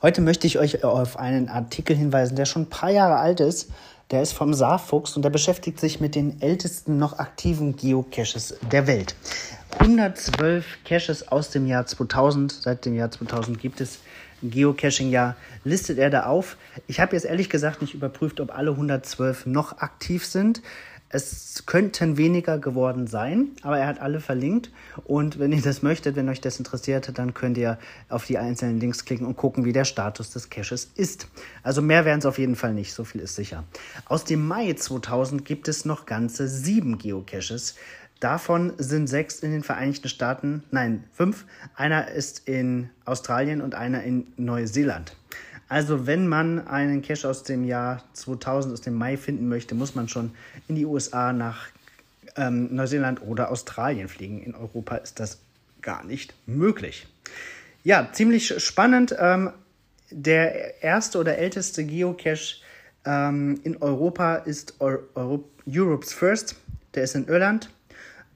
Heute möchte ich euch auf einen Artikel hinweisen, der schon ein paar Jahre alt ist. Der ist vom Saarfuchs und der beschäftigt sich mit den ältesten noch aktiven Geocaches der Welt. 112 Caches aus dem Jahr 2000. Seit dem Jahr 2000 gibt es Geocaching-Jahr, listet er da auf. Ich habe jetzt ehrlich gesagt nicht überprüft, ob alle 112 noch aktiv sind. Es könnten weniger geworden sein, aber er hat alle verlinkt. Und wenn ihr das möchtet, wenn euch das interessiert, dann könnt ihr auf die einzelnen Links klicken und gucken, wie der Status des Caches ist. Also mehr werden es auf jeden Fall nicht, so viel ist sicher. Aus dem Mai 2000 gibt es noch ganze sieben Geocaches. Davon sind sechs in den Vereinigten Staaten, nein, fünf. Einer ist in Australien und einer in Neuseeland. Also wenn man einen Cache aus dem Jahr 2000, aus dem Mai finden möchte, muss man schon in die USA, nach ähm, Neuseeland oder Australien fliegen. In Europa ist das gar nicht möglich. Ja, ziemlich spannend. Ähm, der erste oder älteste Geocache ähm, in Europa ist Euro Europe's First. Der ist in Irland.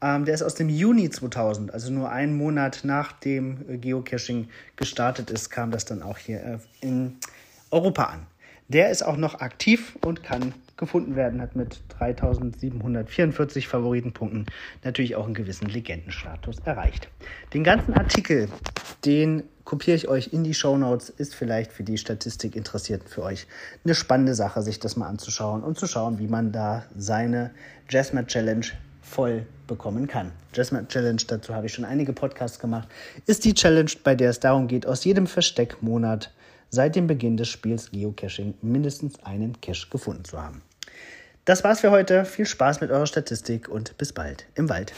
Ähm, der ist aus dem Juni 2000, also nur einen Monat nachdem äh, Geocaching gestartet ist, kam das dann auch hier äh, in Europa an. Der ist auch noch aktiv und kann gefunden werden, hat mit 3744 Favoritenpunkten natürlich auch einen gewissen Legendenstatus erreicht. Den ganzen Artikel, den kopiere ich euch in die Show Notes, ist vielleicht für die Statistik Interessierten für euch eine spannende Sache, sich das mal anzuschauen und zu schauen, wie man da seine Jasmine Challenge voll bekommen kann. Jasmine Challenge, dazu habe ich schon einige Podcasts gemacht, ist die Challenge, bei der es darum geht, aus jedem Versteckmonat seit dem Beginn des Spiels Geocaching mindestens einen Cache gefunden zu haben. Das war's für heute. Viel Spaß mit eurer Statistik und bis bald im Wald.